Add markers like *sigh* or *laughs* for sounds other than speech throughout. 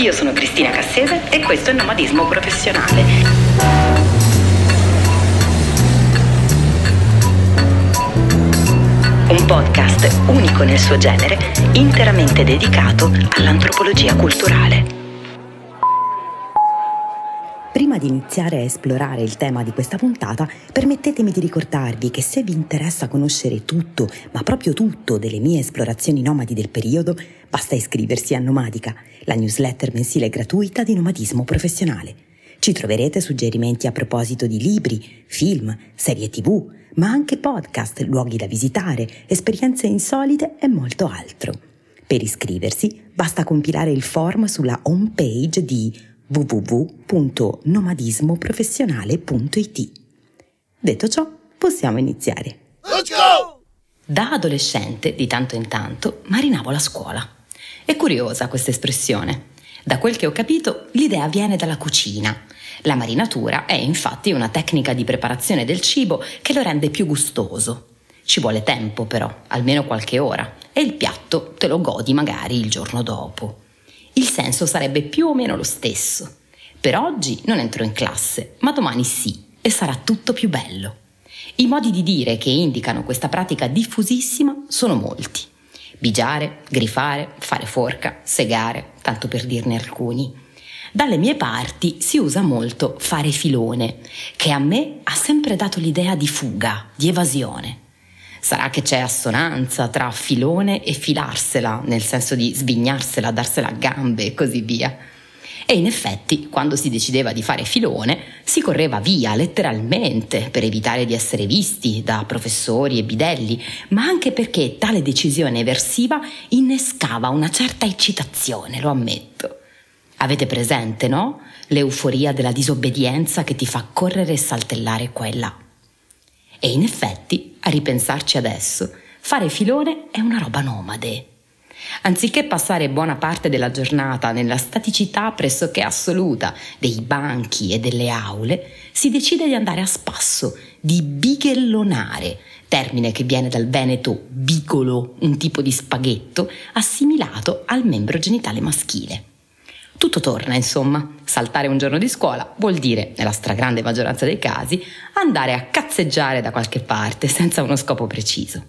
Io sono Cristina Cassese e questo è Nomadismo Professionale. Un podcast unico nel suo genere, interamente dedicato all'antropologia culturale. Di iniziare a esplorare il tema di questa puntata, permettetemi di ricordarvi che se vi interessa conoscere tutto, ma proprio tutto, delle mie esplorazioni nomadi del periodo, basta iscriversi a Nomadica, la newsletter mensile gratuita di nomadismo professionale. Ci troverete suggerimenti a proposito di libri, film, serie tv, ma anche podcast, luoghi da visitare, esperienze insolite e molto altro. Per iscriversi basta compilare il form sulla home page di www.nomadismoprofessionale.it. Detto ciò, possiamo iniziare. Let's go! Da adolescente, di tanto in tanto, marinavo la scuola. È curiosa questa espressione. Da quel che ho capito, l'idea viene dalla cucina. La marinatura è infatti una tecnica di preparazione del cibo che lo rende più gustoso. Ci vuole tempo però, almeno qualche ora, e il piatto te lo godi magari il giorno dopo il senso sarebbe più o meno lo stesso. Per oggi non entro in classe, ma domani sì, e sarà tutto più bello. I modi di dire che indicano questa pratica diffusissima sono molti. Bigiare, grifare, fare forca, segare, tanto per dirne alcuni. Dalle mie parti si usa molto fare filone, che a me ha sempre dato l'idea di fuga, di evasione. Sarà che c'è assonanza tra filone e filarsela, nel senso di svignarsela, darsela a gambe e così via. E in effetti, quando si decideva di fare filone, si correva via letteralmente per evitare di essere visti da professori e bidelli, ma anche perché tale decisione eversiva innescava una certa eccitazione, lo ammetto. Avete presente, no? L'euforia della disobbedienza che ti fa correre e saltellare qua e là. E in effetti, a ripensarci adesso, fare filone è una roba nomade. Anziché passare buona parte della giornata nella staticità pressoché assoluta dei banchi e delle aule, si decide di andare a spasso, di bighellonare, termine che viene dal veneto bigolo, un tipo di spaghetto assimilato al membro genitale maschile. Tutto torna, insomma. Saltare un giorno di scuola vuol dire, nella stragrande maggioranza dei casi, andare a cazzeggiare da qualche parte senza uno scopo preciso.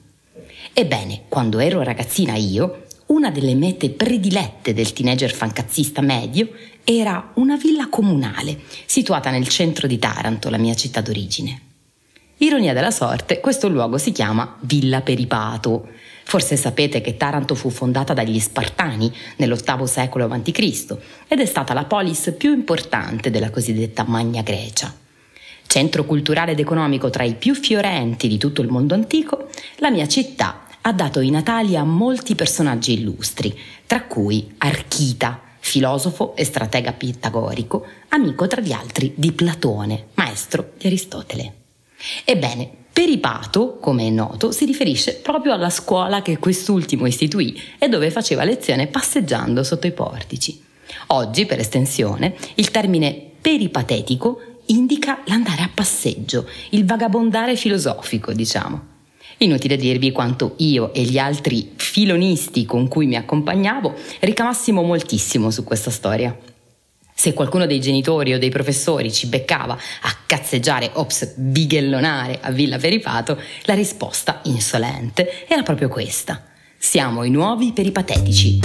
Ebbene, quando ero ragazzina io, una delle mete predilette del teenager fancazzista medio era una villa comunale situata nel centro di Taranto, la mia città d'origine. Ironia della sorte, questo luogo si chiama Villa Peripato Forse sapete che Taranto fu fondata dagli Spartani nell'VIII secolo a.C. ed è stata la polis più importante della cosiddetta Magna Grecia. Centro culturale ed economico tra i più fiorenti di tutto il mondo antico, la mia città ha dato i natali a molti personaggi illustri, tra cui Archita, filosofo e stratega pitagorico, amico tra gli altri di Platone, maestro di Aristotele. Ebbene, Peripato, come è noto, si riferisce proprio alla scuola che quest'ultimo istituì e dove faceva lezione passeggiando sotto i portici. Oggi, per estensione, il termine peripatetico indica l'andare a passeggio, il vagabondare filosofico, diciamo. Inutile dirvi quanto io e gli altri filonisti con cui mi accompagnavo ricamassimo moltissimo su questa storia. Se qualcuno dei genitori o dei professori ci beccava a cazzeggiare, ops, bighellonare a Villa Peripato, la risposta insolente era proprio questa. Siamo i nuovi peripatetici.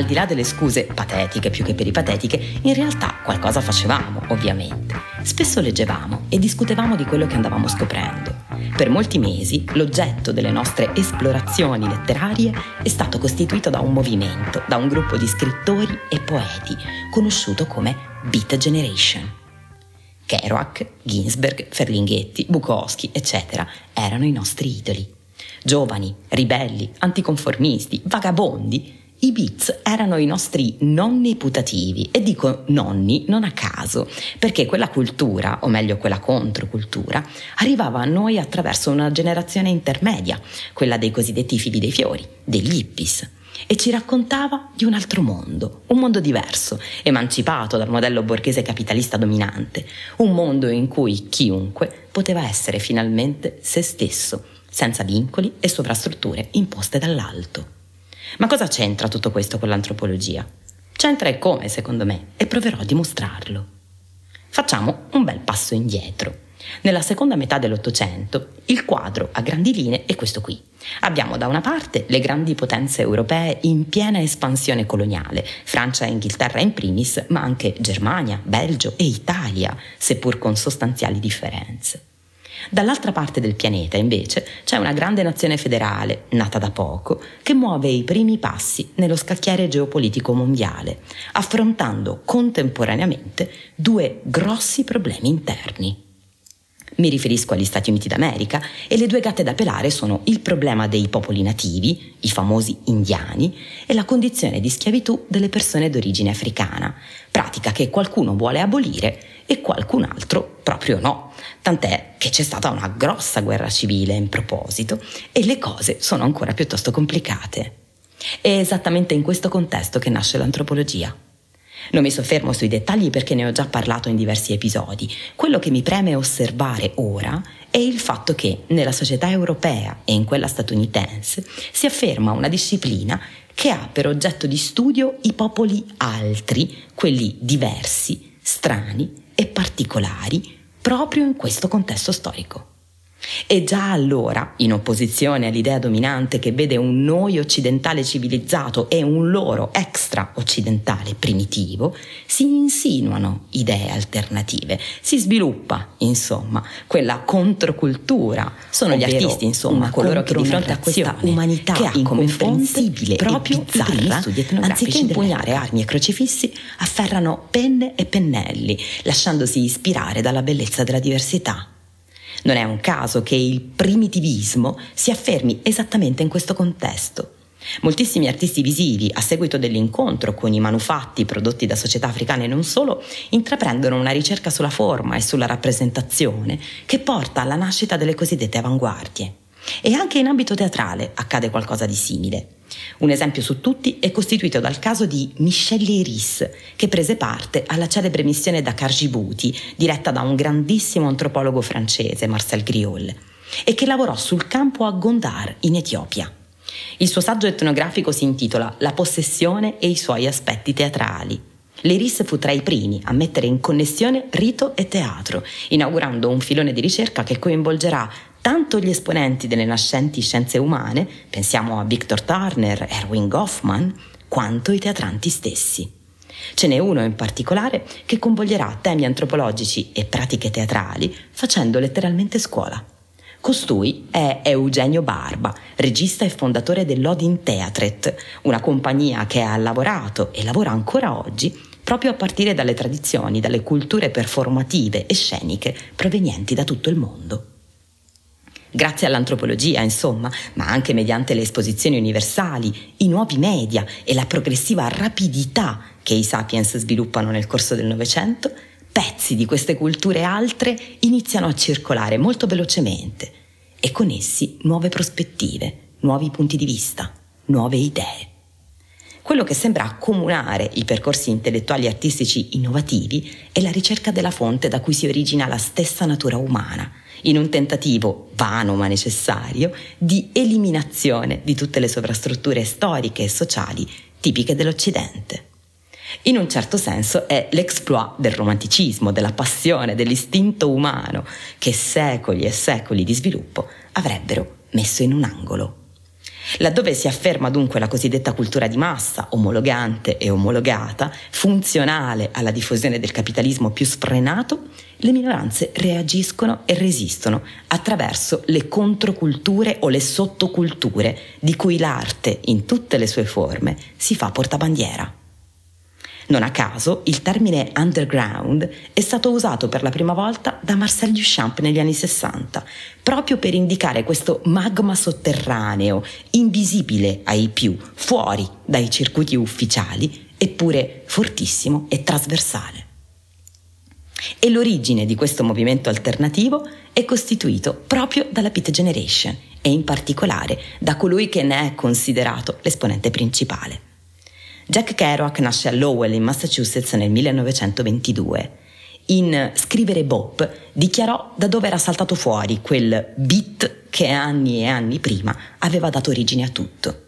Al di là delle scuse patetiche più che peripatetiche, in realtà qualcosa facevamo, ovviamente. Spesso leggevamo e discutevamo di quello che andavamo scoprendo. Per molti mesi l'oggetto delle nostre esplorazioni letterarie è stato costituito da un movimento, da un gruppo di scrittori e poeti, conosciuto come Beat Generation. Kerouac, Ginsberg, Ferlinghetti, Bukowski, eccetera, erano i nostri idoli. Giovani, ribelli, anticonformisti, vagabondi, i Beats erano i nostri nonni putativi e dico nonni non a caso, perché quella cultura, o meglio quella controcultura, arrivava a noi attraverso una generazione intermedia, quella dei cosiddetti figli dei fiori, degli hippies. e ci raccontava di un altro mondo, un mondo diverso, emancipato dal modello borghese capitalista dominante, un mondo in cui chiunque poteva essere finalmente se stesso, senza vincoli e sovrastrutture imposte dall'alto. Ma cosa c'entra tutto questo con l'antropologia? C'entra e come, secondo me, e proverò a dimostrarlo. Facciamo un bel passo indietro. Nella seconda metà dell'Ottocento il quadro a grandi linee è questo qui. Abbiamo da una parte le grandi potenze europee in piena espansione coloniale, Francia e Inghilterra in primis, ma anche Germania, Belgio e Italia, seppur con sostanziali differenze. Dall'altra parte del pianeta, invece, c'è una grande nazione federale, nata da poco, che muove i primi passi nello scacchiere geopolitico mondiale, affrontando contemporaneamente due grossi problemi interni. Mi riferisco agli Stati Uniti d'America e le due gatte da pelare sono il problema dei popoli nativi, i famosi indiani, e la condizione di schiavitù delle persone d'origine africana, pratica che qualcuno vuole abolire e qualcun altro proprio no. Tant'è che c'è stata una grossa guerra civile in proposito e le cose sono ancora piuttosto complicate. È esattamente in questo contesto che nasce l'antropologia. Non mi soffermo sui dettagli perché ne ho già parlato in diversi episodi. Quello che mi preme osservare ora è il fatto che nella società europea e in quella statunitense si afferma una disciplina che ha per oggetto di studio i popoli altri, quelli diversi, strani e particolari, proprio in questo contesto storico. E già allora, in opposizione all'idea dominante che vede un noi occidentale civilizzato e un loro extra occidentale primitivo, si insinuano idee alternative, si sviluppa, insomma, quella controcultura. Sono gli artisti, insomma, coloro che di fronte a questa umanità che ha incomprensibile proprio bizzarra, anziché impugnare armi e crocifissi, afferrano penne e pennelli, lasciandosi ispirare dalla bellezza della diversità. Non è un caso che il primitivismo si affermi esattamente in questo contesto. Moltissimi artisti visivi, a seguito dell'incontro con i manufatti prodotti da società africane e non solo, intraprendono una ricerca sulla forma e sulla rappresentazione che porta alla nascita delle cosiddette avanguardie. E anche in ambito teatrale accade qualcosa di simile. Un esempio su tutti è costituito dal caso di Michel Iris, che prese parte alla celebre missione da Djibuti, diretta da un grandissimo antropologo francese, Marcel Griol, e che lavorò sul campo a Gondar, in Etiopia. Il suo saggio etnografico si intitola La possessione e i suoi aspetti teatrali. L'Iris fu tra i primi a mettere in connessione rito e teatro, inaugurando un filone di ricerca che coinvolgerà tanto gli esponenti delle nascenti scienze umane, pensiamo a Victor Turner, Erwin Goffman, quanto i teatranti stessi. Ce n'è uno in particolare che convoglierà temi antropologici e pratiche teatrali facendo letteralmente scuola. Costui è Eugenio Barba, regista e fondatore dell'Odin Theatret, una compagnia che ha lavorato e lavora ancora oggi proprio a partire dalle tradizioni, dalle culture performative e sceniche provenienti da tutto il mondo. Grazie all'antropologia, insomma, ma anche mediante le esposizioni universali, i nuovi media e la progressiva rapidità che i sapiens sviluppano nel corso del Novecento, pezzi di queste culture altre iniziano a circolare molto velocemente e con essi nuove prospettive, nuovi punti di vista, nuove idee. Quello che sembra accomunare i percorsi intellettuali e artistici innovativi è la ricerca della fonte da cui si origina la stessa natura umana, in un tentativo vano ma necessario di eliminazione di tutte le sovrastrutture storiche e sociali tipiche dell'Occidente. In un certo senso è l'exploit del romanticismo, della passione, dell'istinto umano che secoli e secoli di sviluppo avrebbero messo in un angolo. Laddove si afferma dunque la cosiddetta cultura di massa, omologante e omologata, funzionale alla diffusione del capitalismo più sfrenato, le minoranze reagiscono e resistono attraverso le controculture o le sottoculture di cui l'arte, in tutte le sue forme, si fa portabandiera. Non a caso il termine underground è stato usato per la prima volta da Marcel Duchamp negli anni 60, proprio per indicare questo magma sotterraneo, invisibile ai più, fuori dai circuiti ufficiali, eppure fortissimo e trasversale. E l'origine di questo movimento alternativo è costituito proprio dalla Pit Generation, e in particolare da colui che ne è considerato l'esponente principale. Jack Kerouac nasce a Lowell in Massachusetts nel 1922. In Scrivere Bop dichiarò da dove era saltato fuori quel beat che anni e anni prima aveva dato origine a tutto.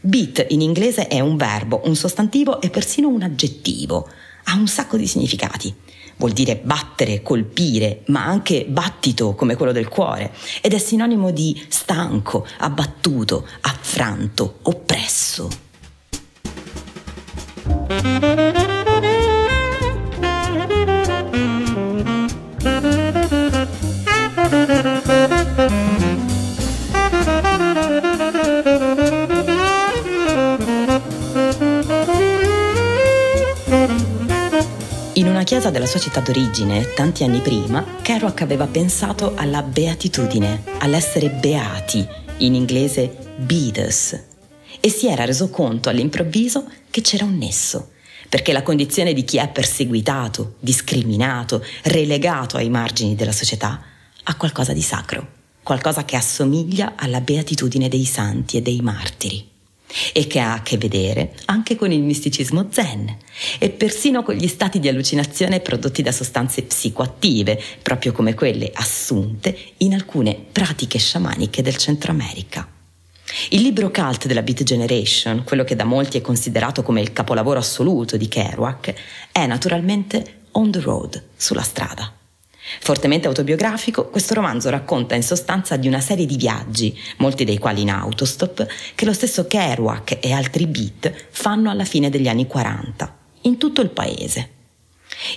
Beat in inglese è un verbo, un sostantivo e persino un aggettivo. Ha un sacco di significati. Vuol dire battere, colpire, ma anche battito come quello del cuore ed è sinonimo di stanco, abbattuto, affranto, oppresso. Chiesa della sua città d'origine, tanti anni prima, Kerouac aveva pensato alla beatitudine, all'essere beati, in inglese beatus, e si era reso conto all'improvviso che c'era un nesso, perché la condizione di chi è perseguitato, discriminato, relegato ai margini della società ha qualcosa di sacro, qualcosa che assomiglia alla beatitudine dei santi e dei martiri e che ha a che vedere anche con il misticismo zen e persino con gli stati di allucinazione prodotti da sostanze psicoattive, proprio come quelle assunte in alcune pratiche sciamaniche del Centro America. Il libro cult della Beat Generation, quello che da molti è considerato come il capolavoro assoluto di Kerouac, è naturalmente On the Road, sulla strada. Fortemente autobiografico, questo romanzo racconta in sostanza di una serie di viaggi, molti dei quali in autostop, che lo stesso Kerouac e altri beat fanno alla fine degli anni 40, in tutto il paese.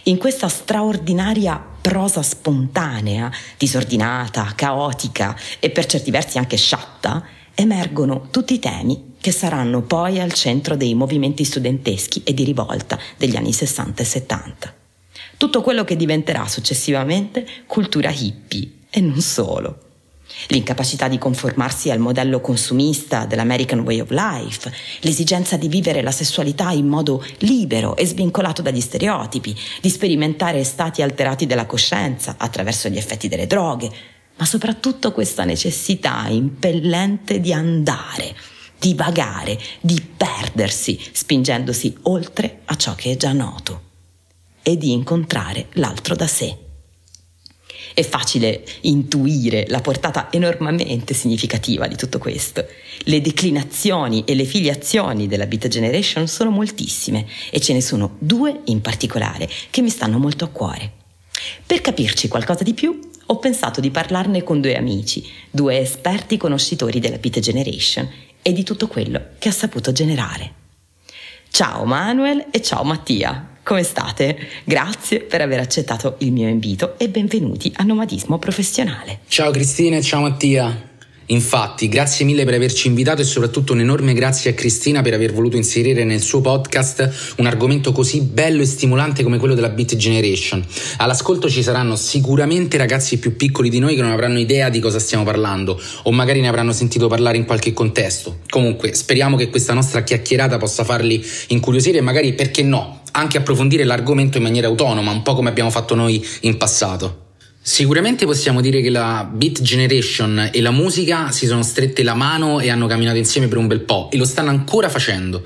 In questa straordinaria prosa spontanea, disordinata, caotica e per certi versi anche sciatta, emergono tutti i temi che saranno poi al centro dei movimenti studenteschi e di rivolta degli anni 60 e 70 tutto quello che diventerà successivamente cultura hippie e non solo. L'incapacità di conformarsi al modello consumista dell'American Way of Life, l'esigenza di vivere la sessualità in modo libero e svincolato dagli stereotipi, di sperimentare stati alterati della coscienza attraverso gli effetti delle droghe, ma soprattutto questa necessità impellente di andare, di vagare, di perdersi, spingendosi oltre a ciò che è già noto e di incontrare l'altro da sé. È facile intuire la portata enormemente significativa di tutto questo. Le declinazioni e le filiazioni della Beat Generation sono moltissime e ce ne sono due in particolare che mi stanno molto a cuore. Per capirci qualcosa di più, ho pensato di parlarne con due amici, due esperti conoscitori della Beat Generation e di tutto quello che ha saputo generare. Ciao Manuel e ciao Mattia. Come state? Grazie per aver accettato il mio invito e benvenuti a Nomadismo Professionale. Ciao Cristina e ciao Mattia. Infatti, grazie mille per averci invitato e soprattutto un enorme grazie a Cristina per aver voluto inserire nel suo podcast un argomento così bello e stimolante come quello della Beat Generation. All'ascolto ci saranno sicuramente ragazzi più piccoli di noi che non avranno idea di cosa stiamo parlando o magari ne avranno sentito parlare in qualche contesto. Comunque, speriamo che questa nostra chiacchierata possa farli incuriosire e magari, perché no, anche approfondire l'argomento in maniera autonoma, un po' come abbiamo fatto noi in passato. Sicuramente possiamo dire che la Beat Generation e la musica si sono strette la mano e hanno camminato insieme per un bel po' e lo stanno ancora facendo.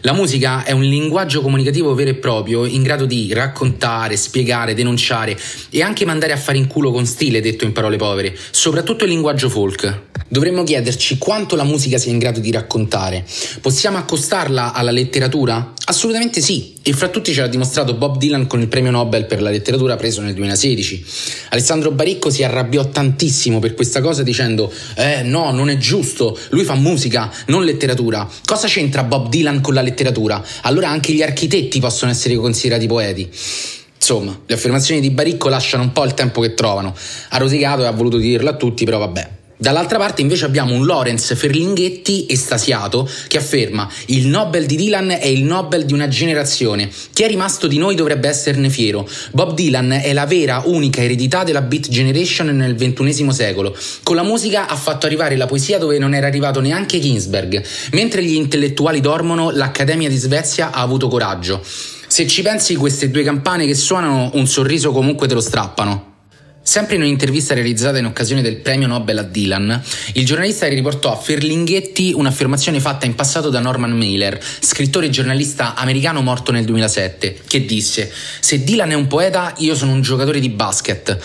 La musica è un linguaggio comunicativo vero e proprio in grado di raccontare, spiegare, denunciare e anche mandare a fare in culo con stile, detto in parole povere, soprattutto il linguaggio folk. Dovremmo chiederci quanto la musica sia in grado di raccontare. Possiamo accostarla alla letteratura? Assolutamente sì, e fra tutti ce l'ha dimostrato Bob Dylan con il premio Nobel per la letteratura preso nel 2016. Alessandro Baricco si arrabbiò tantissimo per questa cosa dicendo eh no, non è giusto, lui fa musica, non letteratura. Cosa c'entra Bob Dylan con la letteratura? Allora anche gli architetti possono essere considerati poeti. Insomma, le affermazioni di Baricco lasciano un po' il tempo che trovano. Ha rosicato e ha voluto dirlo a tutti, però vabbè. Dall'altra parte invece abbiamo un Lorenz Ferlinghetti estasiato che afferma il Nobel di Dylan è il Nobel di una generazione. Chi è rimasto di noi dovrebbe esserne fiero. Bob Dylan è la vera, unica eredità della Beat Generation nel XXI secolo. Con la musica ha fatto arrivare la poesia dove non era arrivato neanche Ginsberg. Mentre gli intellettuali dormono, l'Accademia di Svezia ha avuto coraggio. Se ci pensi queste due campane che suonano, un sorriso comunque te lo strappano. Sempre in un'intervista realizzata in occasione del premio Nobel a Dylan, il giornalista riportò a Ferlinghetti un'affermazione fatta in passato da Norman Mailer, scrittore e giornalista americano morto nel 2007, che disse: Se Dylan è un poeta, io sono un giocatore di basket.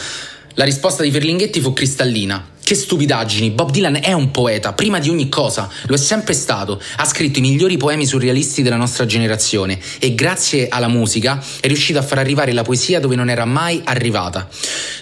La risposta di Ferlinghetti fu cristallina. Che stupidaggini, Bob Dylan è un poeta, prima di ogni cosa, lo è sempre stato, ha scritto i migliori poemi surrealisti della nostra generazione e grazie alla musica è riuscito a far arrivare la poesia dove non era mai arrivata.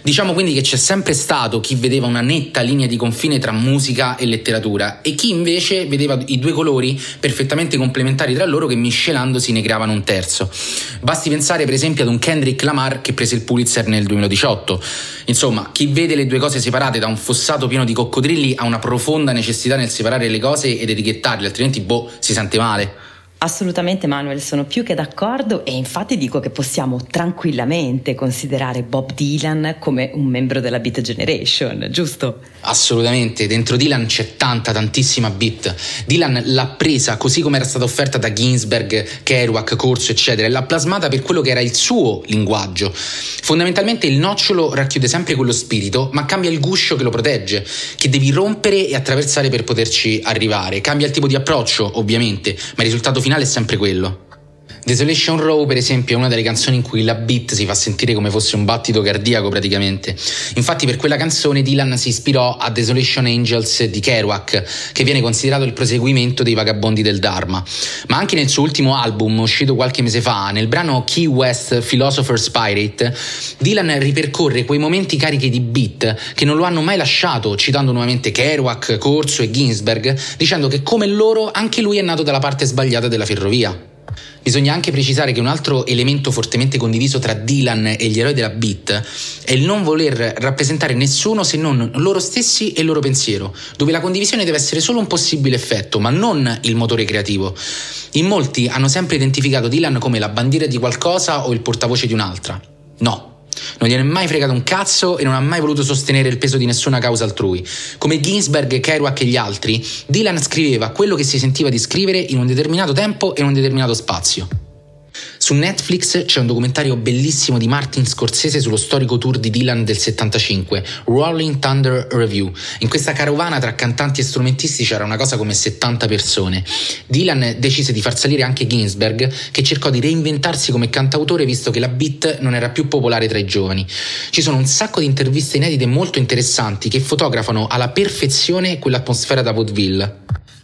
Diciamo quindi che c'è sempre stato chi vedeva una netta linea di confine tra musica e letteratura e chi invece vedeva i due colori perfettamente complementari tra loro che miscelandosi ne creavano un terzo. Basti pensare per esempio ad un Kendrick Lamar che prese il Pulitzer nel 2018. Insomma, chi vede le due cose separate da un fossato pieno di coccodrilli ha una profonda necessità nel separare le cose ed etichettarle, altrimenti boh, si sente male. Assolutamente Manuel, sono più che d'accordo e infatti dico che possiamo tranquillamente considerare Bob Dylan come un membro della Beat Generation, giusto? Assolutamente, dentro Dylan c'è tanta, tantissima beat. Dylan l'ha presa così come era stata offerta da Ginsberg, Kerouac, Corso, eccetera, e l'ha plasmata per quello che era il suo linguaggio. Fondamentalmente il nocciolo racchiude sempre quello spirito, ma cambia il guscio che lo protegge, che devi rompere e attraversare per poterci arrivare. Cambia il tipo di approccio, ovviamente, ma il risultato finale finale è sempre quello. Desolation Row, per esempio, è una delle canzoni in cui la beat si fa sentire come fosse un battito cardiaco praticamente. Infatti, per quella canzone Dylan si ispirò a Desolation Angels di Kerouac, che viene considerato il proseguimento dei Vagabondi del Dharma. Ma anche nel suo ultimo album, uscito qualche mese fa, nel brano Key West Philosopher's Pirate, Dylan ripercorre quei momenti carichi di beat che non lo hanno mai lasciato, citando nuovamente Kerouac, Corso e Ginsberg, dicendo che come loro anche lui è nato dalla parte sbagliata della ferrovia. Bisogna anche precisare che un altro elemento fortemente condiviso tra Dylan e gli eroi della beat è il non voler rappresentare nessuno se non loro stessi e il loro pensiero, dove la condivisione deve essere solo un possibile effetto, ma non il motore creativo. In molti hanno sempre identificato Dylan come la bandiera di qualcosa o il portavoce di un'altra. No, non gliene è mai fregato un cazzo e non ha mai voluto sostenere il peso di nessuna causa altrui. Come Ginsberg, Kerouac e gli altri, Dylan scriveva quello che si sentiva di scrivere in un determinato tempo e in un determinato spazio. Su Netflix c'è un documentario bellissimo di Martin Scorsese sullo storico tour di Dylan del 75, Rolling Thunder Review. In questa carovana tra cantanti e strumentisti c'era una cosa come 70 persone. Dylan decise di far salire anche Ginsberg, che cercò di reinventarsi come cantautore visto che la beat non era più popolare tra i giovani. Ci sono un sacco di interviste inedite molto interessanti che fotografano alla perfezione quell'atmosfera da vaudeville.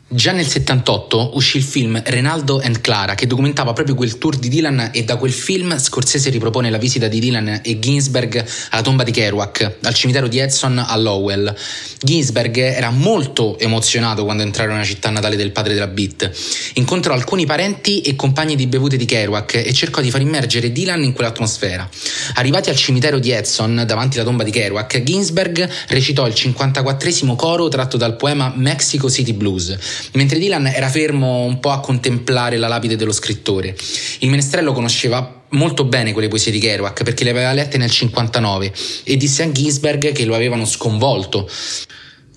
Già nel 78 uscì il film Renaldo and Clara che documentava proprio quel tour di Dylan e da quel film Scorsese ripropone la visita di Dylan e Ginsberg alla tomba di Kerouac, al cimitero di Edson a Lowell. Ginsberg era molto emozionato quando entrarono nella città natale del padre della beat. Incontrò alcuni parenti e compagni di bevute di Kerouac e cercò di far immergere Dylan in quell'atmosfera. Arrivati al cimitero di Edson, davanti alla tomba di Kerouac, Ginsberg recitò il 54 coro tratto dal poema Mexico City Blues mentre Dylan era fermo un po' a contemplare la lapide dello scrittore. Il menestrello conosceva molto bene quelle poesie di Kerouac perché le aveva lette nel 59 e disse a Ginsberg che lo avevano sconvolto.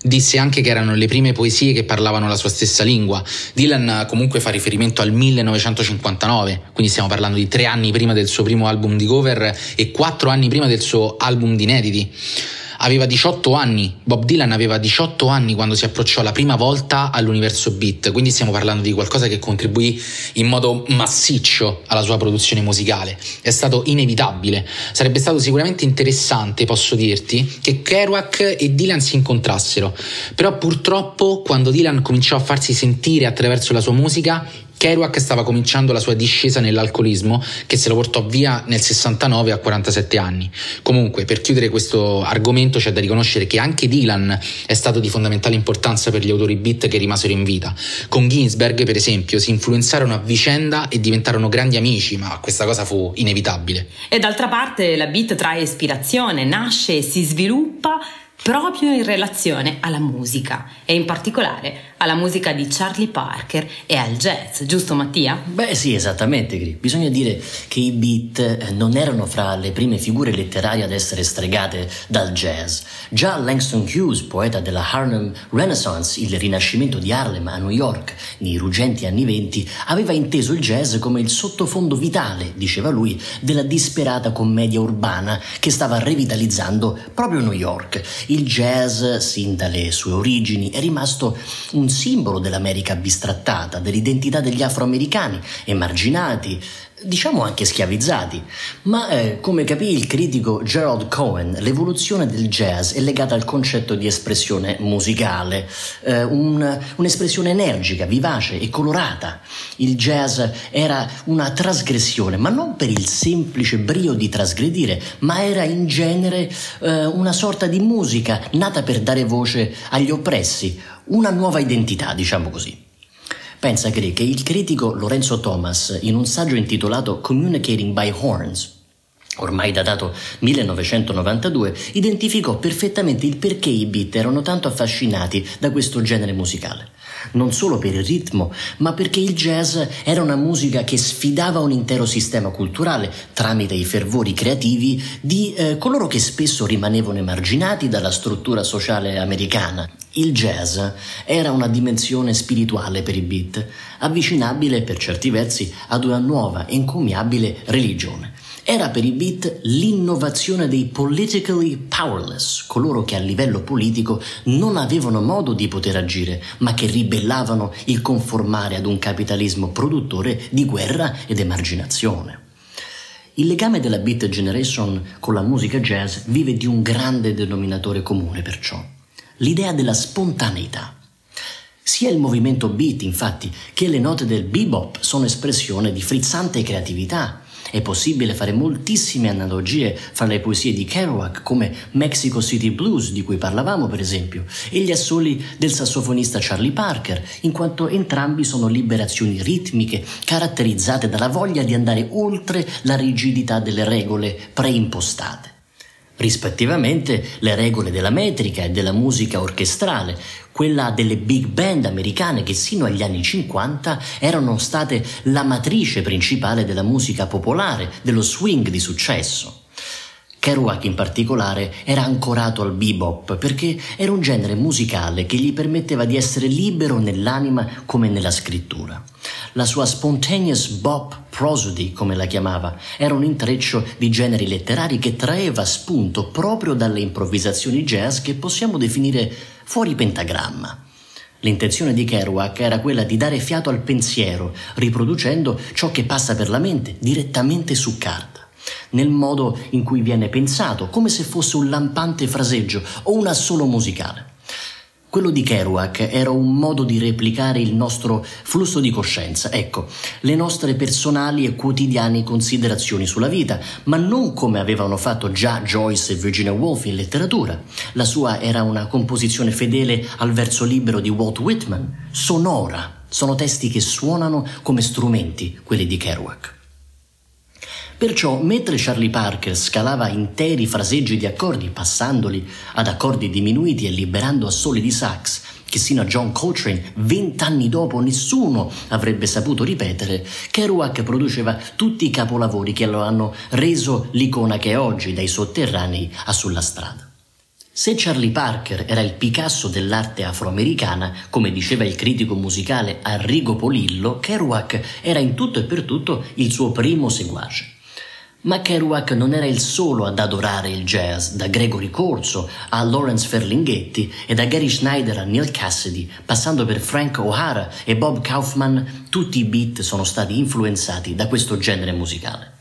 Disse anche che erano le prime poesie che parlavano la sua stessa lingua. Dylan comunque fa riferimento al 1959, quindi stiamo parlando di tre anni prima del suo primo album di cover e quattro anni prima del suo album di inediti. Aveva 18 anni, Bob Dylan aveva 18 anni quando si approcciò la prima volta all'universo beat, quindi stiamo parlando di qualcosa che contribuì in modo massiccio alla sua produzione musicale. È stato inevitabile. Sarebbe stato sicuramente interessante, posso dirti, che Kerouac e Dylan si incontrassero, però purtroppo quando Dylan cominciò a farsi sentire attraverso la sua musica, Kerouac stava cominciando la sua discesa nell'alcolismo che se lo portò via nel 69 a 47 anni. Comunque, per chiudere questo argomento c'è da riconoscere che anche Dylan è stato di fondamentale importanza per gli autori beat che rimasero in vita. Con Ginsberg, per esempio, si influenzarono a vicenda e diventarono grandi amici, ma questa cosa fu inevitabile. E d'altra parte la beat trae ispirazione, nasce e si sviluppa proprio in relazione alla musica e in particolare alla musica di Charlie Parker e al jazz, giusto Mattia? Beh sì, esattamente, Gri. Bisogna dire che i beat eh, non erano fra le prime figure letterarie ad essere stregate dal jazz. Già Langston Hughes, poeta della Harlem Renaissance, il rinascimento di Harlem a New York nei ruggenti anni venti, aveva inteso il jazz come il sottofondo vitale, diceva lui, della disperata commedia urbana che stava revitalizzando proprio New York. Il jazz, sin dalle sue origini, è rimasto un simbolo dell'America bistrattata, dell'identità degli afroamericani, emarginati, diciamo anche schiavizzati. Ma eh, come capì il critico Gerald Cohen, l'evoluzione del jazz è legata al concetto di espressione musicale, eh, un, un'espressione energica, vivace e colorata. Il jazz era una trasgressione, ma non per il semplice brio di trasgredire, ma era in genere eh, una sorta di musica nata per dare voce agli oppressi, una nuova identità, diciamo così. Pensa che il critico Lorenzo Thomas, in un saggio intitolato Communicating by Horns, ormai datato 1992, identificò perfettamente il perché i beat erano tanto affascinati da questo genere musicale non solo per il ritmo, ma perché il jazz era una musica che sfidava un intero sistema culturale tramite i fervori creativi di eh, coloro che spesso rimanevano emarginati dalla struttura sociale americana. Il jazz era una dimensione spirituale per i beat, avvicinabile per certi versi ad una nuova e encomiabile religione. Era per i beat l'innovazione dei politically powerless, coloro che a livello politico non avevano modo di poter agire, ma che ribellavano il conformare ad un capitalismo produttore di guerra ed emarginazione. Il legame della Beat Generation con la musica jazz vive di un grande denominatore comune perciò, l'idea della spontaneità. Sia il movimento beat, infatti, che le note del bebop sono espressione di frizzante creatività, è possibile fare moltissime analogie fra le poesie di Kerouac, come Mexico City Blues, di cui parlavamo per esempio, e gli assoli del sassofonista Charlie Parker, in quanto entrambi sono liberazioni ritmiche caratterizzate dalla voglia di andare oltre la rigidità delle regole preimpostate rispettivamente le regole della metrica e della musica orchestrale, quella delle big band americane che sino agli anni 50 erano state la matrice principale della musica popolare, dello swing di successo. Kerouac in particolare era ancorato al bebop perché era un genere musicale che gli permetteva di essere libero nell'anima come nella scrittura. La sua spontaneous bop prosody, come la chiamava, era un intreccio di generi letterari che traeva spunto proprio dalle improvvisazioni jazz che possiamo definire fuori pentagramma. L'intenzione di Kerouac era quella di dare fiato al pensiero, riproducendo ciò che passa per la mente direttamente su carta nel modo in cui viene pensato, come se fosse un lampante fraseggio o un assolo musicale. Quello di Kerouac era un modo di replicare il nostro flusso di coscienza, ecco, le nostre personali e quotidiane considerazioni sulla vita, ma non come avevano fatto già Joyce e Virginia Woolf in letteratura. La sua era una composizione fedele al verso libero di Walt Whitman, sonora. Sono testi che suonano come strumenti, quelli di Kerouac. Perciò, mentre Charlie Parker scalava interi fraseggi di accordi, passandoli ad accordi diminuiti e liberando assoli di sax, che sino a John Coltrane, vent'anni dopo, nessuno avrebbe saputo ripetere, Kerouac produceva tutti i capolavori che lo hanno reso l'icona che è oggi, dai sotterranei a sulla strada. Se Charlie Parker era il Picasso dell'arte afroamericana, come diceva il critico musicale Arrigo Polillo, Kerouac era in tutto e per tutto il suo primo seguace. Ma Kerouac non era il solo ad adorare il jazz, da Gregory Corso a Lawrence Ferlinghetti e da Gary Schneider a Neil Cassidy, passando per Frank O'Hara e Bob Kaufman, tutti i beat sono stati influenzati da questo genere musicale.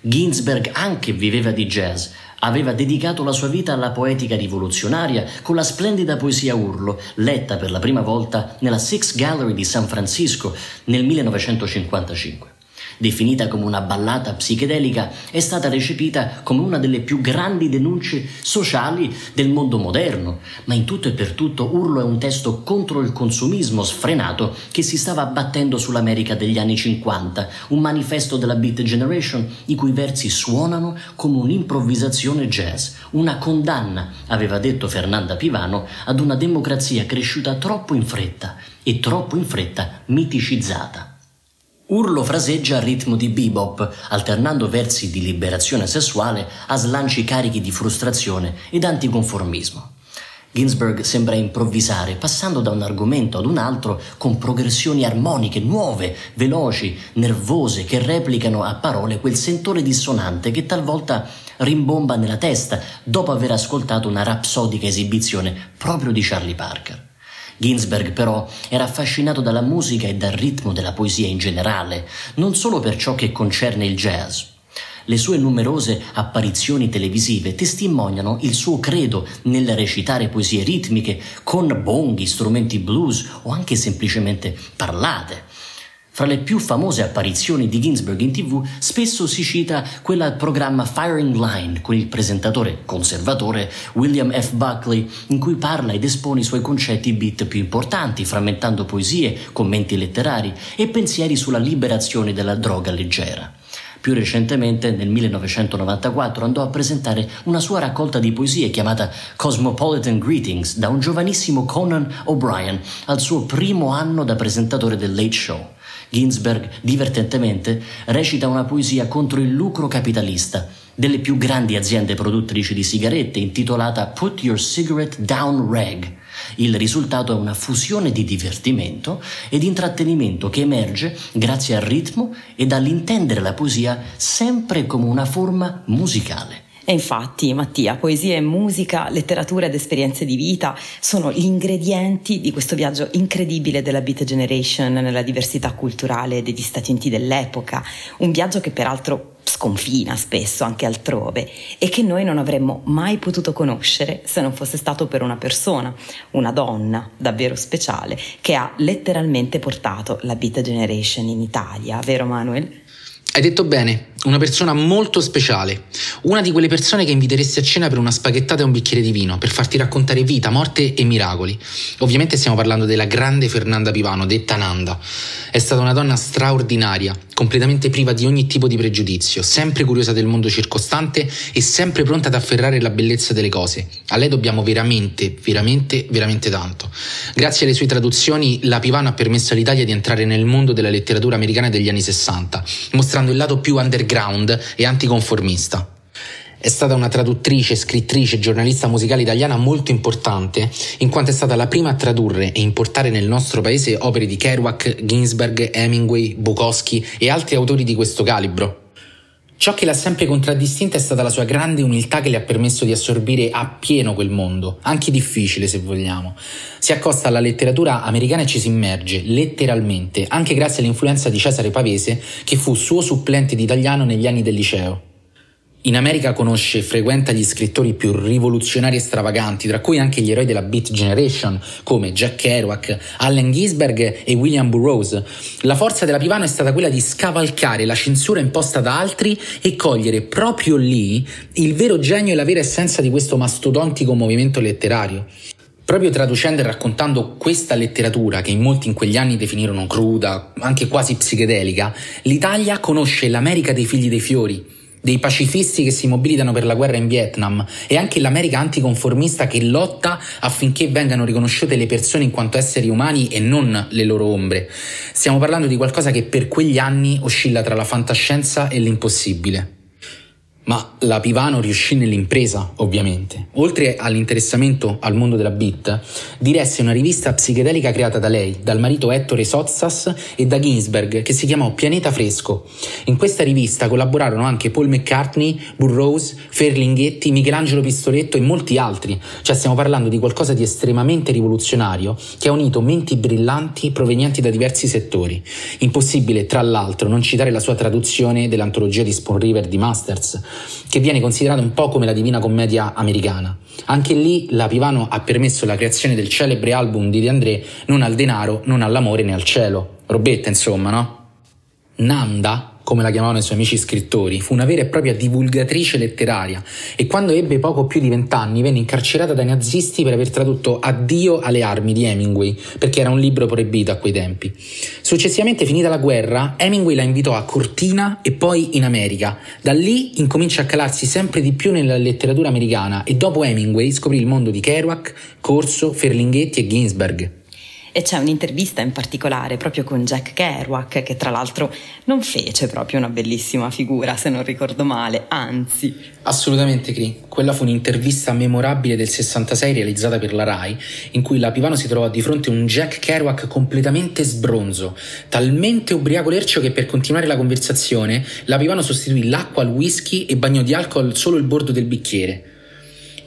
Ginsberg anche viveva di jazz, aveva dedicato la sua vita alla poetica rivoluzionaria con la splendida poesia Urlo, letta per la prima volta nella Sixth Gallery di San Francisco nel 1955. Definita come una ballata psichedelica, è stata recepita come una delle più grandi denunce sociali del mondo moderno, ma in tutto e per tutto Urlo è un testo contro il consumismo sfrenato che si stava abbattendo sull'America degli anni 50, un manifesto della Beat Generation i cui versi suonano come un'improvvisazione jazz, una condanna, aveva detto Fernanda Pivano, ad una democrazia cresciuta troppo in fretta e troppo in fretta miticizzata. Urlo fraseggia a ritmo di bebop, alternando versi di liberazione sessuale a slanci carichi di frustrazione ed anticonformismo. Ginsberg sembra improvvisare, passando da un argomento ad un altro con progressioni armoniche, nuove, veloci, nervose, che replicano a parole quel sentore dissonante che talvolta rimbomba nella testa dopo aver ascoltato una rapsodica esibizione proprio di Charlie Parker. Ginsberg però era affascinato dalla musica e dal ritmo della poesia in generale, non solo per ciò che concerne il jazz. Le sue numerose apparizioni televisive testimoniano il suo credo nel recitare poesie ritmiche con bonghi, strumenti blues o anche semplicemente parlate. Fra le più famose apparizioni di Ginsberg in tv spesso si cita quella al programma Firing Line con il presentatore conservatore William F. Buckley in cui parla ed espone i suoi concetti beat più importanti, frammentando poesie, commenti letterari e pensieri sulla liberazione della droga leggera. Più recentemente, nel 1994, andò a presentare una sua raccolta di poesie chiamata Cosmopolitan Greetings da un giovanissimo Conan O'Brien al suo primo anno da presentatore del Late Show. Ginsberg, divertentemente, recita una poesia contro il lucro capitalista delle più grandi aziende produttrici di sigarette intitolata Put Your Cigarette Down Reg. Il risultato è una fusione di divertimento e di intrattenimento che emerge grazie al ritmo e dall'intendere la poesia sempre come una forma musicale. E infatti, Mattia, poesia e musica, letteratura ed esperienze di vita sono gli ingredienti di questo viaggio incredibile della Beat Generation nella diversità culturale degli Stati Uniti dell'epoca, un viaggio che peraltro sconfina spesso anche altrove e che noi non avremmo mai potuto conoscere se non fosse stato per una persona, una donna davvero speciale che ha letteralmente portato la Beat Generation in Italia, vero Manuel? Hai detto bene, una persona molto speciale, una di quelle persone che inviteresti a cena per una spaghettata e un bicchiere di vino, per farti raccontare vita, morte e miracoli. Ovviamente stiamo parlando della grande Fernanda Pivano, detta Nanda. È stata una donna straordinaria, completamente priva di ogni tipo di pregiudizio, sempre curiosa del mondo circostante e sempre pronta ad afferrare la bellezza delle cose. A lei dobbiamo veramente, veramente, veramente tanto. Grazie alle sue traduzioni, la Pivano ha permesso all'Italia di entrare nel mondo della letteratura americana degli anni 60, mostrando il lato più underground e anticonformista. È stata una traduttrice, scrittrice, giornalista musicale italiana molto importante, in quanto è stata la prima a tradurre e importare nel nostro paese opere di Kerouac, Ginsberg, Hemingway, Bukowski e altri autori di questo calibro. Ciò che l'ha sempre contraddistinta è stata la sua grande umiltà che le ha permesso di assorbire appieno quel mondo, anche difficile se vogliamo. Si accosta alla letteratura americana e ci si immerge, letteralmente, anche grazie all'influenza di Cesare Pavese, che fu suo supplente di italiano negli anni del liceo. In America conosce e frequenta gli scrittori più rivoluzionari e stravaganti, tra cui anche gli eroi della Beat Generation, come Jack Kerouac, Allen Ginsberg e William Burroughs. La forza della Pivano è stata quella di scavalcare la censura imposta da altri e cogliere proprio lì il vero genio e la vera essenza di questo mastodontico movimento letterario. Proprio traducendo e raccontando questa letteratura, che in molti in quegli anni definirono cruda, anche quasi psichedelica, l'Italia conosce l'America dei figli dei fiori, dei pacifisti che si mobilitano per la guerra in Vietnam e anche l'America anticonformista che lotta affinché vengano riconosciute le persone in quanto esseri umani e non le loro ombre. Stiamo parlando di qualcosa che per quegli anni oscilla tra la fantascienza e l'impossibile. Ma la Pivano riuscì nell'impresa, ovviamente. Oltre all'interessamento al mondo della beat, diresse una rivista psichedelica creata da lei, dal marito Ettore Sozzas e da Ginsberg, che si chiamò Pianeta Fresco. In questa rivista collaborarono anche Paul McCartney, Burroughs, Ferlinghetti, Michelangelo Pistoletto e molti altri. Cioè stiamo parlando di qualcosa di estremamente rivoluzionario che ha unito menti brillanti provenienti da diversi settori. Impossibile, tra l'altro, non citare la sua traduzione dell'antologia di Spawn River di Masters che viene considerata un po' come la Divina Commedia americana. Anche lì la Pivano ha permesso la creazione del celebre album di De André Non al denaro, non all'amore né al cielo. Robetta, insomma, no? Nanda come la chiamavano i suoi amici scrittori, fu una vera e propria divulgatrice letteraria e quando ebbe poco più di vent'anni venne incarcerata dai nazisti per aver tradotto Addio alle armi di Hemingway, perché era un libro proibito a quei tempi. Successivamente, finita la guerra, Hemingway la invitò a Cortina e poi in America. Da lì incomincia a calarsi sempre di più nella letteratura americana e dopo Hemingway scoprì il mondo di Kerouac, Corso, Ferlinghetti e Ginsberg. E c'è un'intervista in particolare proprio con Jack Kerouac, che tra l'altro non fece proprio una bellissima figura, se non ricordo male, anzi. Assolutamente, Cri. Quella fu un'intervista memorabile del 66 realizzata per la RAI, in cui la Pivano si trovò di fronte a un Jack Kerouac completamente sbronzo, talmente ubriaco lercio che per continuare la conversazione la Pivano sostituì l'acqua al whisky e bagnò di alcol solo il bordo del bicchiere.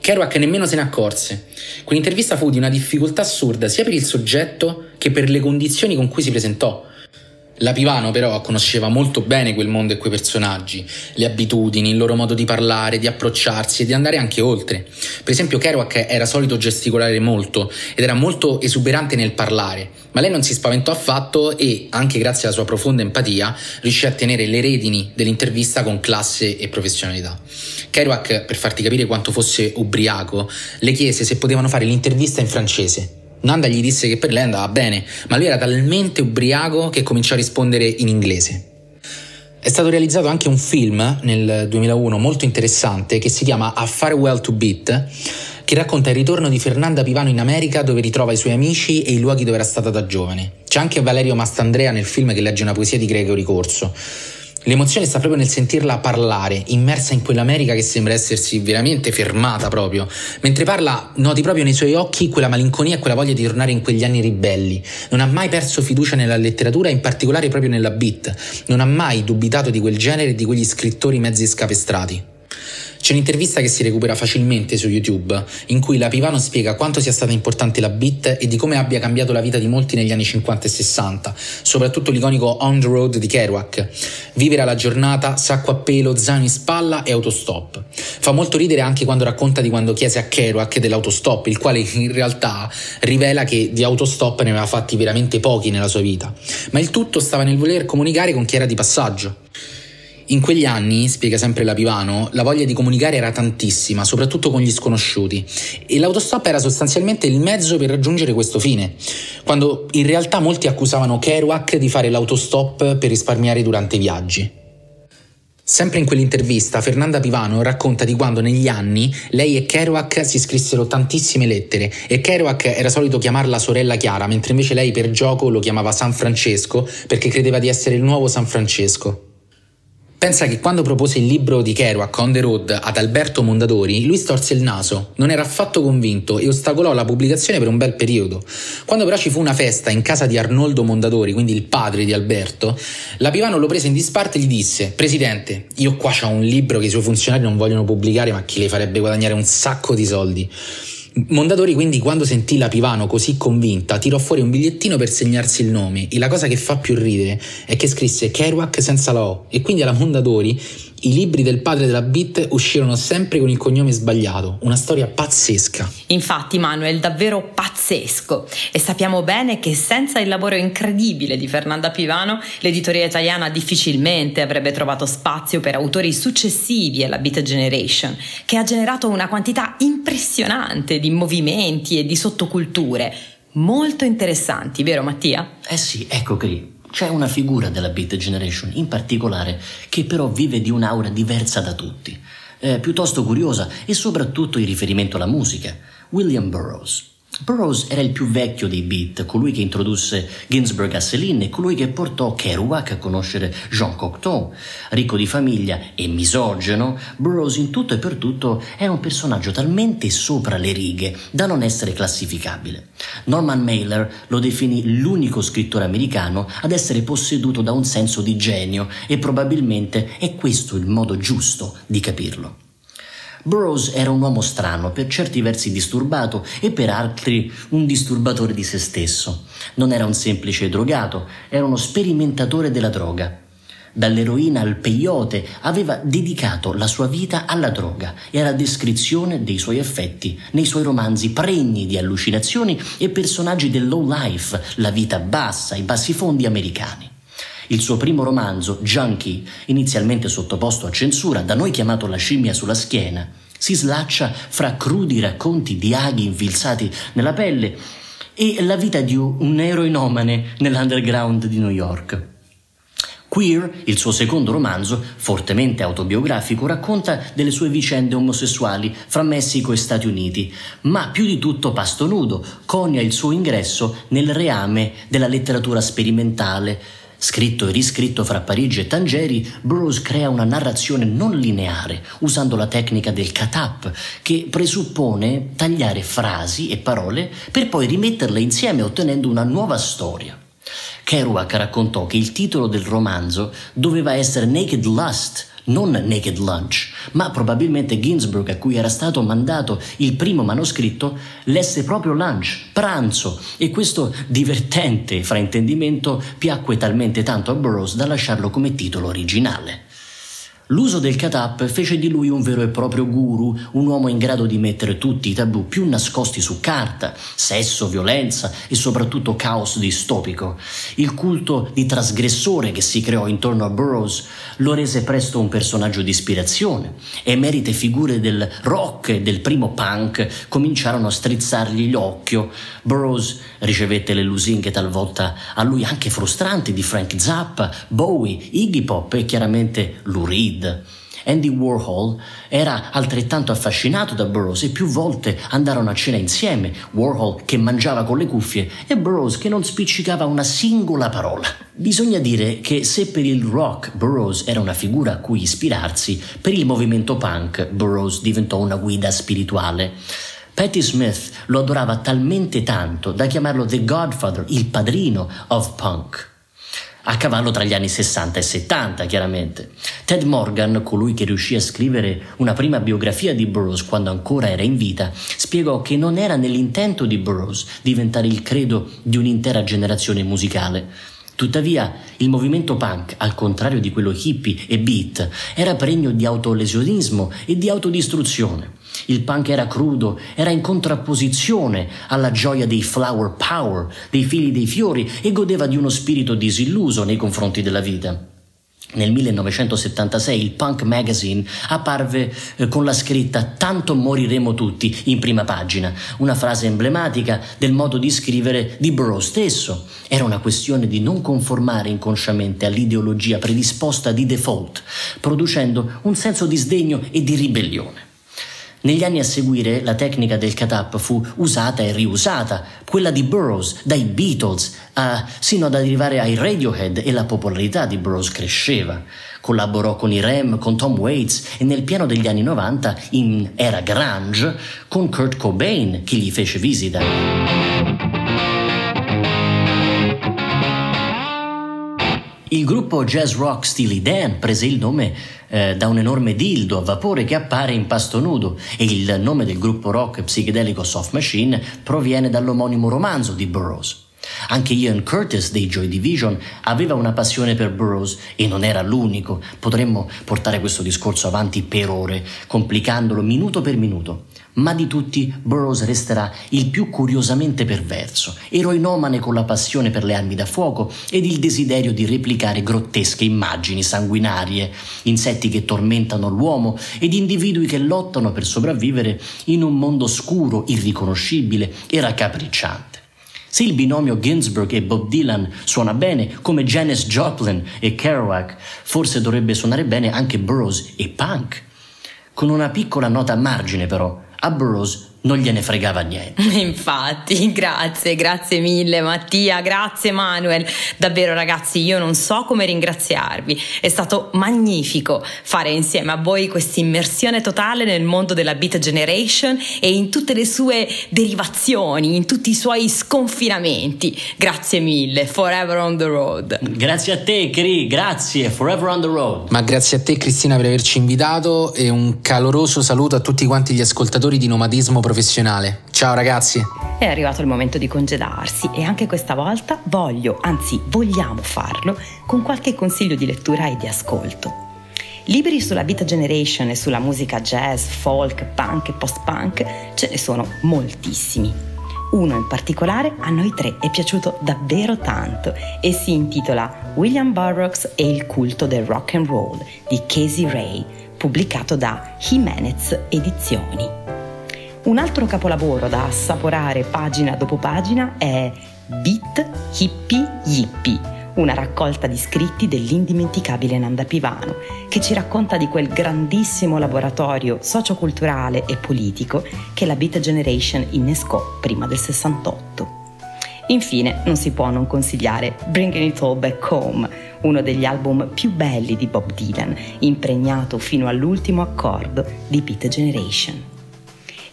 Kerouac nemmeno se ne accorse. Quell'intervista fu di una difficoltà assurda sia per il soggetto che per le condizioni con cui si presentò. La Pivano però conosceva molto bene quel mondo e quei personaggi, le abitudini, il loro modo di parlare, di approcciarsi e di andare anche oltre. Per esempio Kerouac era solito gesticolare molto ed era molto esuberante nel parlare, ma lei non si spaventò affatto e, anche grazie alla sua profonda empatia, riuscì a tenere le redini dell'intervista con classe e professionalità. Kerouac, per farti capire quanto fosse ubriaco, le chiese se potevano fare l'intervista in francese Nanda gli disse che per lei andava bene, ma lui era talmente ubriaco che cominciò a rispondere in inglese. È stato realizzato anche un film nel 2001 molto interessante che si chiama A Farewell to Beat, che racconta il ritorno di Fernanda Pivano in America dove ritrova i suoi amici e i luoghi dove era stata da giovane. C'è anche Valerio Mastandrea nel film che legge una poesia di Gregory Corso. L'emozione sta proprio nel sentirla parlare, immersa in quell'America che sembra essersi veramente fermata proprio. Mentre parla, noti proprio nei suoi occhi quella malinconia e quella voglia di tornare in quegli anni ribelli. Non ha mai perso fiducia nella letteratura, in particolare proprio nella beat. Non ha mai dubitato di quel genere e di quegli scrittori mezzi scapestrati. C'è un'intervista che si recupera facilmente su YouTube, in cui la Pivano spiega quanto sia stata importante la beat e di come abbia cambiato la vita di molti negli anni 50 e 60, soprattutto l'iconico On the Road di Kerouac. Vivere alla giornata, sacco a pelo, zaino in spalla e autostop. Fa molto ridere anche quando racconta di quando chiese a Kerouac dell'autostop, il quale in realtà rivela che di autostop ne aveva fatti veramente pochi nella sua vita. Ma il tutto stava nel voler comunicare con chi era di passaggio. In quegli anni, spiega sempre la Pivano, la voglia di comunicare era tantissima, soprattutto con gli sconosciuti, e l'autostop era sostanzialmente il mezzo per raggiungere questo fine, quando in realtà molti accusavano Kerouac di fare l'autostop per risparmiare durante i viaggi. Sempre in quell'intervista, Fernanda Pivano racconta di quando negli anni lei e Kerouac si scrissero tantissime lettere e Kerouac era solito chiamarla sorella Chiara, mentre invece lei per gioco lo chiamava San Francesco perché credeva di essere il nuovo San Francesco. Pensa che quando propose il libro di Kerouac On the Road ad Alberto Mondadori, lui storse il naso, non era affatto convinto e ostacolò la pubblicazione per un bel periodo. Quando però ci fu una festa in casa di Arnoldo Mondadori, quindi il padre di Alberto, la Pivano lo prese in disparte e gli disse: Presidente, io qua ho un libro che i suoi funzionari non vogliono pubblicare, ma che le farebbe guadagnare un sacco di soldi. Mondadori quindi quando sentì la Pivano così convinta tirò fuori un bigliettino per segnarsi il nome e la cosa che fa più ridere è che scrisse Kerouac senza la O e quindi alla Mondadori i libri del padre della Beat uscirono sempre con il cognome sbagliato, una storia pazzesca. Infatti Manuel, davvero pazzesco. E sappiamo bene che senza il lavoro incredibile di Fernanda Pivano, l'editoria italiana difficilmente avrebbe trovato spazio per autori successivi alla Beat Generation, che ha generato una quantità impressionante di movimenti e di sottoculture. Molto interessanti, vero Mattia? Eh sì, ecco Cri. C'è una figura della Beat Generation in particolare che però vive di un'aura diversa da tutti, eh, piuttosto curiosa e soprattutto in riferimento alla musica, William Burroughs. Burroughs era il più vecchio dei Beat, colui che introdusse Ginsberg a Céline e colui che portò Kerouac a conoscere Jean Cocteau. Ricco di famiglia e misogeno, Burroughs in tutto e per tutto era un personaggio talmente sopra le righe da non essere classificabile. Norman Mailer lo definì l'unico scrittore americano ad essere posseduto da un senso di genio e probabilmente è questo il modo giusto di capirlo. Burroughs era un uomo strano, per certi versi disturbato e per altri un disturbatore di se stesso. Non era un semplice drogato, era uno sperimentatore della droga. Dall'eroina al peyote aveva dedicato la sua vita alla droga e alla descrizione dei suoi effetti nei suoi romanzi pregni di allucinazioni e personaggi del low life, la vita bassa, i bassifondi americani. Il suo primo romanzo, Junkie, inizialmente sottoposto a censura, da noi chiamato La scimmia sulla schiena, si slaccia fra crudi racconti di aghi infilzati nella pelle e la vita di un eroinomane nell'underground di New York. Queer, il suo secondo romanzo, fortemente autobiografico, racconta delle sue vicende omosessuali fra Messico e Stati Uniti, ma più di tutto pasto nudo, conia il suo ingresso nel reame della letteratura sperimentale. Scritto e riscritto fra Parigi e Tangeri, Burroughs crea una narrazione non lineare, usando la tecnica del cut-up, che presuppone tagliare frasi e parole per poi rimetterle insieme ottenendo una nuova storia. Kerouac raccontò che il titolo del romanzo doveva essere Naked Lust, non Naked Lunch, ma probabilmente Ginsberg, a cui era stato mandato il primo manoscritto, lesse proprio lunch, pranzo, e questo divertente fraintendimento piacque talmente tanto a Burroughs da lasciarlo come titolo originale. L'uso del katap fece di lui un vero e proprio guru, un uomo in grado di mettere tutti i tabù più nascosti su carta, sesso, violenza e soprattutto caos distopico. Il culto di trasgressore che si creò intorno a Burroughs lo rese presto un personaggio di ispirazione. Emerite figure del rock e del primo punk cominciarono a strizzargli l'occhio. Burroughs ricevette le lusinghe talvolta a lui anche frustranti di Frank Zappa, Bowie, Iggy Pop e chiaramente Lou Reed. Andy Warhol era altrettanto affascinato da Burroughs e più volte andarono a cena insieme, Warhol che mangiava con le cuffie e Burroughs che non spiccicava una singola parola. Bisogna dire che se per il rock Burroughs era una figura a cui ispirarsi, per il movimento punk Burroughs diventò una guida spirituale. Patti Smith lo adorava talmente tanto da chiamarlo The Godfather, il padrino of punk a cavallo tra gli anni 60 e 70, chiaramente. Ted Morgan, colui che riuscì a scrivere una prima biografia di Burroughs quando ancora era in vita, spiegò che non era nell'intento di Burroughs diventare il credo di un'intera generazione musicale. Tuttavia, il movimento punk, al contrario di quello hippie e beat, era pregno di autolesionismo e di autodistruzione. Il punk era crudo, era in contrapposizione alla gioia dei flower power, dei figli dei fiori e godeva di uno spirito disilluso nei confronti della vita. Nel 1976 il Punk Magazine apparve eh, con la scritta Tanto moriremo tutti in prima pagina, una frase emblematica del modo di scrivere di Burroughs stesso. Era una questione di non conformare inconsciamente all'ideologia predisposta di default, producendo un senso di sdegno e di ribellione. Negli anni a seguire la tecnica del cut-up fu usata e riusata, quella di Burroughs, dai Beatles, a, sino ad arrivare ai Radiohead e la popolarità di Burroughs cresceva. Collaborò con i Rem, con Tom Waits e nel piano degli anni 90, in era grunge, con Kurt Cobain, che gli fece visita. Il gruppo jazz rock Steely Dan prese il nome eh, da un enorme dildo a vapore che appare in pasto nudo e il nome del gruppo rock psichedelico Soft Machine proviene dall'omonimo romanzo di Burroughs. Anche Ian Curtis dei Joy Division aveva una passione per Burroughs e non era l'unico. Potremmo portare questo discorso avanti per ore, complicandolo minuto per minuto. Ma di tutti Burroughs resterà il più curiosamente perverso, eroinomane con la passione per le armi da fuoco ed il desiderio di replicare grottesche immagini sanguinarie, insetti che tormentano l'uomo ed individui che lottano per sopravvivere in un mondo scuro, irriconoscibile e raccapricciante. Se il binomio Ginsberg e Bob Dylan suona bene, come Janis Joplin e Kerouac, forse dovrebbe suonare bene anche Burroughs e Punk. Con una piccola nota a margine però, a Burroughs non gliene fregava niente. *laughs* Infatti, grazie, grazie mille Mattia, grazie Manuel. Davvero ragazzi, io non so come ringraziarvi. È stato magnifico fare insieme a voi questa immersione totale nel mondo della Beat Generation e in tutte le sue derivazioni, in tutti i suoi sconfinamenti. Grazie mille, Forever on the Road. Grazie a te, Cri, grazie, Forever on the Road. Ma grazie a te Cristina per averci invitato e un caloroso saluto a tutti quanti gli ascoltatori di Nomadismo Pro professionale. Ciao ragazzi! È arrivato il momento di congedarsi e anche questa volta voglio, anzi vogliamo farlo, con qualche consiglio di lettura e di ascolto. Libri sulla Vita Generation e sulla musica jazz, folk, punk e post-punk ce ne sono moltissimi. Uno in particolare a noi tre è piaciuto davvero tanto e si intitola William Burroughs e il culto del rock and roll di Casey Ray, pubblicato da Jimenez Edizioni. Un altro capolavoro da assaporare pagina dopo pagina è Beat Hippie Yippie una raccolta di scritti dell'indimenticabile Nanda Pivano, che ci racconta di quel grandissimo laboratorio socioculturale e politico che la Beat Generation innescò prima del 68. Infine, non si può non consigliare Bringing It All Back Home, uno degli album più belli di Bob Dylan, impregnato fino all'ultimo accordo di Beat Generation.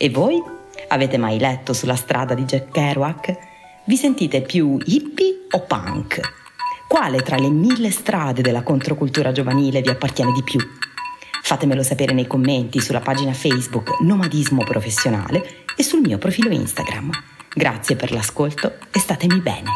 E voi? Avete mai letto sulla strada di Jack Kerouac? Vi sentite più hippie o punk? Quale tra le mille strade della controcultura giovanile vi appartiene di più? Fatemelo sapere nei commenti sulla pagina Facebook Nomadismo Professionale e sul mio profilo Instagram. Grazie per l'ascolto e statemi bene.